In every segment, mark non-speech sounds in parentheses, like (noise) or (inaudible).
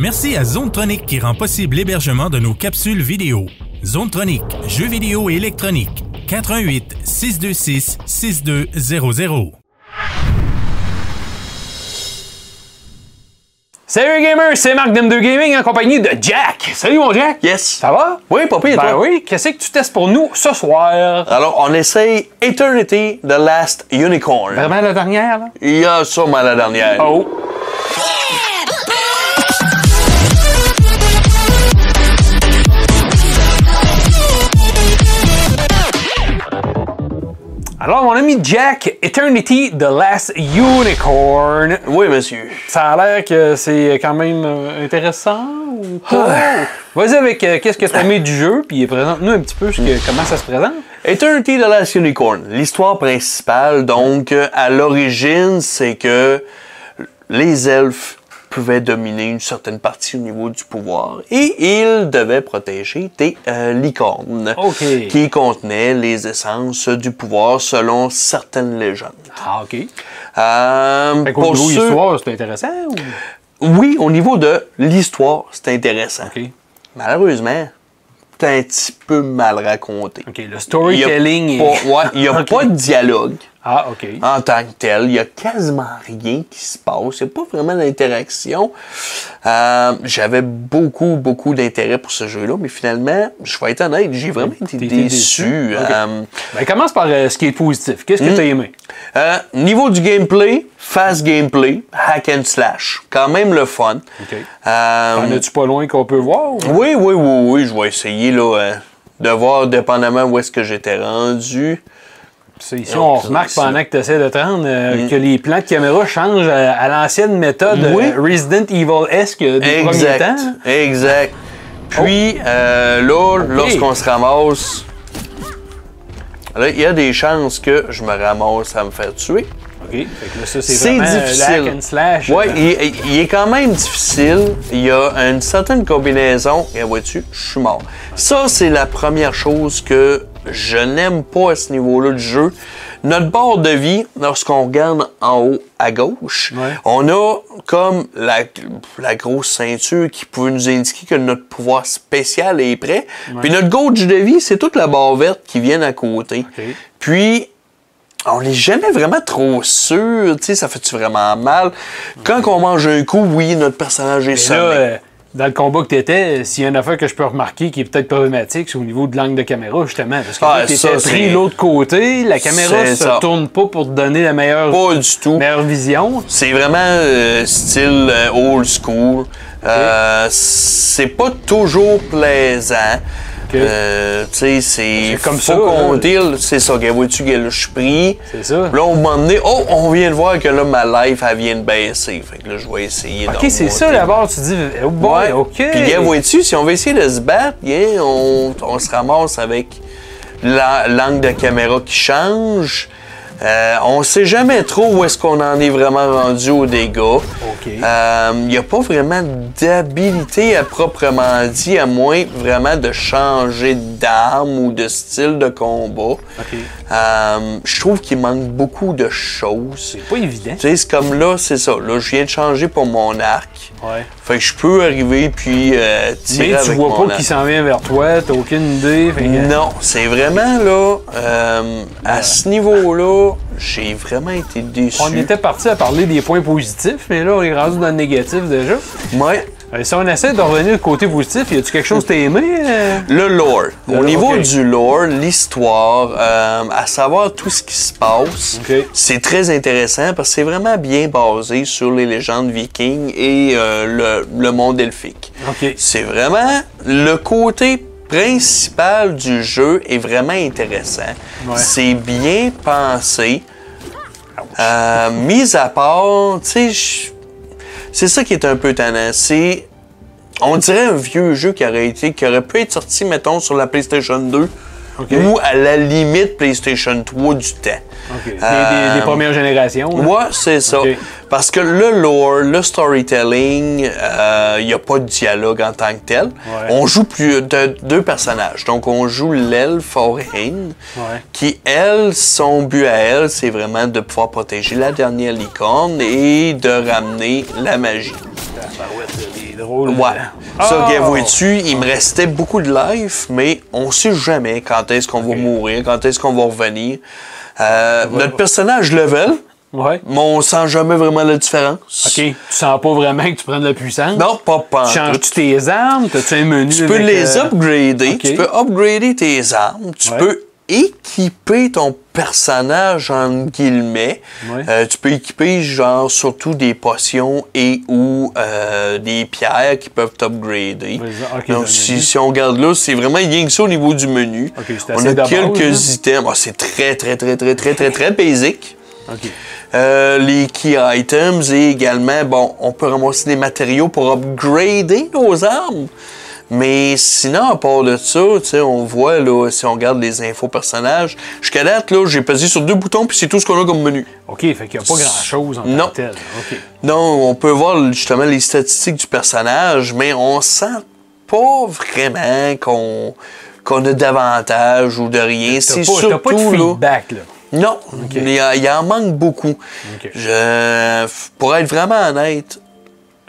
Merci à Zonetronic qui rend possible l'hébergement de nos capsules vidéo. Zonetronic, jeux vidéo et électronique. 88 626 6200. Salut les gamers, c'est Marc d'M2 Gaming en compagnie de Jack. Salut mon Jack. Yes. Ça va? Oui, pas pire, Ben toi? oui, qu'est-ce que tu testes pour nous ce soir? Alors, on essaye Eternity, The Last Unicorn. Vraiment la dernière, là? Il y a sûrement la dernière. Oh. Alors, mon ami Jack, Eternity, The Last Unicorn. Oui, monsieur. Ça a l'air que c'est quand même euh, intéressant ou pas? (sighs) Vas-y avec euh, qu'est-ce que tu as aimé du jeu, puis présente-nous un petit peu ce que- comment ça se présente. Eternity, The Last Unicorn. L'histoire principale, donc, euh, à l'origine, c'est que les elfes pouvaient dominer une certaine partie au niveau du pouvoir et ils devaient protéger des euh, licornes qui contenaient les essences du pouvoir selon certaines légendes. Ah, OK. Euh, Fait pour niveau ceux- histoire, c'est intéressant ou? Oui, au niveau de l'histoire, c'est intéressant. Malheureusement, c'est un petit peu mal raconté. OK, le Il a storytelling est... pas- ouais, il n'y a (laughs) Ok. pas de dialogue Ah, OK. en tant que tel. Il n'y a quasiment rien qui se passe. Il n'y a pas vraiment d'interaction. Euh, J'avais beaucoup, beaucoup d'intérêt pour ce jeu-là, mais finalement, je vais être honnête, j'ai vraiment été déçu. déçu? Euh, Ben, commence par euh, ce qui est positif. Qu'est-ce que tu as aimé? niveau du gameplay, fast gameplay, hack and slash. Quand même le fun. OK. En as-tu pas loin qu'on peut voir? ou? Oui, oui, oui, oui, je vais essayer là, de voir dépendamment où est-ce que j'étais rendu. Ici, on remarque Mm. pendant que tu essaies de te rendre euh, que les plans de caméra changent à, à l'ancienne méthode Oui. euh, Resident Evil-esque des premiers Exact. temps. Exact. Puis euh, là, lorsqu'on se ramasse, là, il y a des chances que je me ramasse à me faire tuer. OK. C'est euh, difficile. Ouais, il est quand même difficile. Il y a une certaine combinaison. Et vois-tu, je suis mort. Ça, c'est la première chose que je n'aime pas à ce niveau-là du jeu. Notre barre de vie, lorsqu'on regarde en haut à gauche, Ouais. on a comme la, la grosse ceinture qui peut nous indiquer que notre pouvoir spécial est prêt. Puis notre gauche de vie, c'est toute la barre verte qui vient à côté. Puis, on n'est jamais vraiment trop sûr, tu sais, ça fait-tu vraiment mal? Quand on mange un coup, oui, notre personnage est euh, dans le combat que tu étais, s'il y a une affaire que je peux remarquer qui est peut-être problématique, c'est au niveau de l'angle de caméra, justement. Parce que Ah, tu étais pris l'autre côté, la caméra se ça. tourne pas pour te donner la meilleure, Pas du tout. meilleure vision. C'est vraiment euh, style euh, old school. Euh, c'est pas toujours plaisant. Euh, tu sais, c'est. Comme faut ça, qu'on là. deal. C'est ça, gars, vois-tu, gars, je suis pris. C'est ça. Là, on m'a donné, oh, on vient de voir que là, ma life, elle vient de baisser. Fait que là, je vais essayer OK, c'est ça la d'abord, tu dis, oh boy, Ouais. OK. Puis, gars, vois-tu, si on veut essayer de se battre, gars, on, on se ramasse avec la- l'angle de caméra qui change. Euh, on sait jamais trop où est-ce qu'on en est vraiment rendu aux dégâts. Il n'y a pas vraiment d'habilité à proprement dit, à moins vraiment de changer d'arme ou de style de combat. Euh, je trouve qu'il manque beaucoup de choses. C'est pas évident. Tu sais, c'est comme là, c'est ça. Là, je viens de changer pour mon arc. Ouais. Fait que je peux arriver puis euh, tirer Mais tu avec vois mon pas arc. qui s'en vient vers toi, t'as aucune idée. fait Non, c'est vraiment là, euh, à ce niveau-là, j'ai vraiment été déçu. On était parti à parler des points positifs, mais là, on est rendu dans le négatif déjà. Ouais. Euh, si on essaie de revenir au côté positif, y a-tu quelque chose que t'as aimé? euh? Le lore. Au lore, niveau du lore, l'histoire, euh, à savoir tout ce qui se passe, c'est très intéressant parce que c'est vraiment bien basé sur les légendes vikings et euh, le, le monde elfique. C'est vraiment le côté principal du jeu est vraiment intéressant. Ouais. C'est bien pensé. Euh, mis à part, tu sais, c'est ça qui est un peu tannant. C'est, on dirait un vieux jeu qui aurait été, qui aurait pu être sorti, mettons, sur la PlayStation 2 Ou à la limite PlayStation 3 du temps. OK. Des, des- Euh, des premières générations. là. Ouais, c'est ça. Parce que le lore, le storytelling, il n'y a pas de dialogue en tant que tel. On joue plus de deux personnages. Donc, on joue l'elfe Orhain, Ouais. qui, elle, son but à elle, c'est vraiment de pouvoir protéger la dernière licorne et de ramener la magie. Drôle. Ouais. Ça, Oh! que vois-tu, il me restait beaucoup de life, mais on sait jamais quand est-ce qu'on va mourir, quand est-ce qu'on va revenir. Euh, notre personnage level, Ouais. mais on sent jamais vraiment la différence. OK. Tu sens pas vraiment que tu prends de la puissance? Non, pas pas. Tu changes-tu tes armes? T'as-tu un menu? Tu peux avec, les euh, upgrader. Tu peux upgrader tes armes. Tu Ouais. peux équiper ton personnage en guillemets. Ouais. Euh, tu peux équiper genre surtout des potions et ou euh, des pierres qui peuvent t'upgrader. Donc si, on regarde là, c'est vraiment rien que ça au niveau du menu. On a quelques items. Ah, c'est très très très très très très très basic. OK. Euh, les key items et également, bon, on peut ramasser des matériaux pour upgrader nos armes. Mais sinon, à part de ça, on voit, là, si on regarde les infos personnages, jusqu'à date, là, j'ai pesé sur deux boutons, puis c'est tout ce qu'on a comme menu. OK, fait qu'il n'y a pas grand-chose en tant Non. que tel. Non, on peut voir justement les statistiques du personnage, mais on sent pas vraiment qu'on qu'on a d'avantages ou de rien. C'est t'as pas de surtout, feedback, là. Non, il, y a- il en manque beaucoup. Je, pour être vraiment honnête,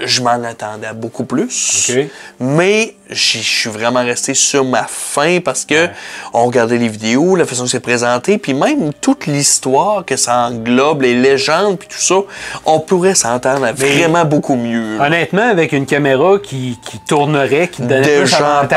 je m'en attendais à beaucoup plus. Mais je suis vraiment resté sur ma faim parce que on regardait les vidéos, la façon que c'est présenté, puis même toute l'histoire que ça englobe, les légendes, puis tout ça, on pourrait s'entendre vraiment beaucoup mieux. là. Honnêtement, avec une caméra qui, qui tournerait, qui donnait plus partant,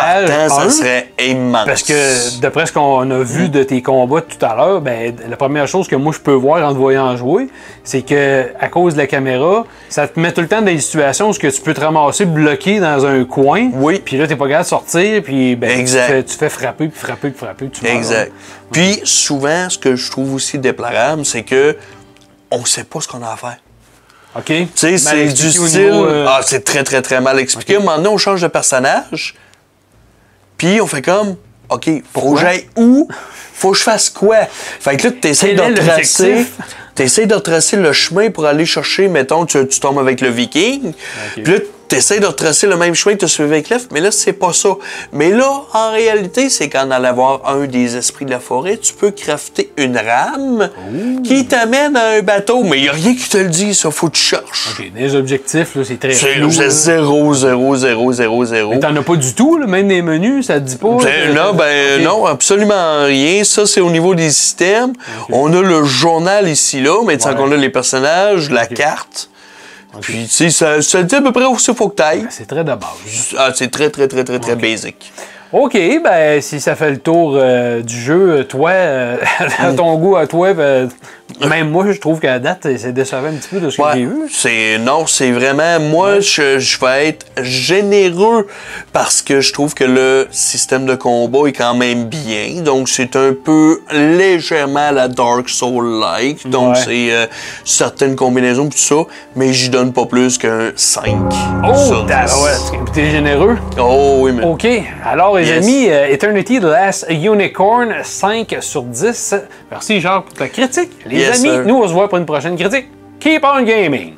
ça serait immense. Parce que d'après ce qu'on a vu de tes combats tout à l'heure, ben, la première chose que moi je peux voir en te voyant jouer, c'est que à cause de la caméra, ça te met tout le temps dans des situations où ce que tu peux te ramasser bloqué dans un coin. Oui. Puis là, t'es pas capable de sortir, puis ben, tu, fais, tu fais frapper, puis frapper, puis frapper, puis tu meurs. Exact. Puis souvent, ce que je trouve aussi déplorable, c'est que on sait pas ce qu'on a à faire. OK? Tu sais, c'est du style. euh, Ah, c'est très, très, très mal expliqué. À un moment donné, on change de personnage. Puis on fait comme. OK, j'aille où? Faut que je fasse quoi? Fait que là, tu essaies de est T'essayes de retracer le chemin pour aller chercher, mettons, tu, tu tombes avec le viking. Puis là, t'essayes de retracer le même chemin que tu as suivi avec l'elfe, mais là, c'est pas ça. Mais là, en réalité, c'est qu'en allant voir un des esprits de la forêt, tu peux crafter une rame qui t'amène à un bateau. Mais il a rien qui te le dit, ça, faut que tu cherches. OK, les objectifs, là, c'est très C'est flou. là. 0, 0, 0, 0, 0. Mais T'en as pas du tout, là, même des menus, ça te dit pas. Ben, là, ben non, absolument rien. Ça, c'est au niveau des systèmes. On a le journal ici, là, mais Ouais. qu'on a les personnages, la carte. Puis, tu sais, ça, ça te dit à peu près où il faut que tu ailles. C'est très de base. Ah, c'est très, très, très, très, très basic. OK, ben si ça fait le tour euh, du jeu, toi, euh, (laughs) à ton goût à toi, ben, même moi, je trouve qu'à date, c'est décevant un petit peu de ce que Ouais, j'ai vu. c'est non, c'est vraiment moi je, je vais être généreux parce que je trouve que le système de combat est quand même bien. Donc c'est un peu légèrement la Dark Soul like. Donc Ouais. c'est euh, certaines combinaisons tout ça, mais j'y donne pas plus qu'un 5. Oh, sur t'as- 10. ouais, t'es généreux. Oh oui, mais OK, alors les Yes. amis, euh, Eternity The Last Unicorn, 5 sur 10. Merci Jacques pour ta critique. Les Yes, amis, sir. nous on se voit pour une prochaine critique. Keep on gaming!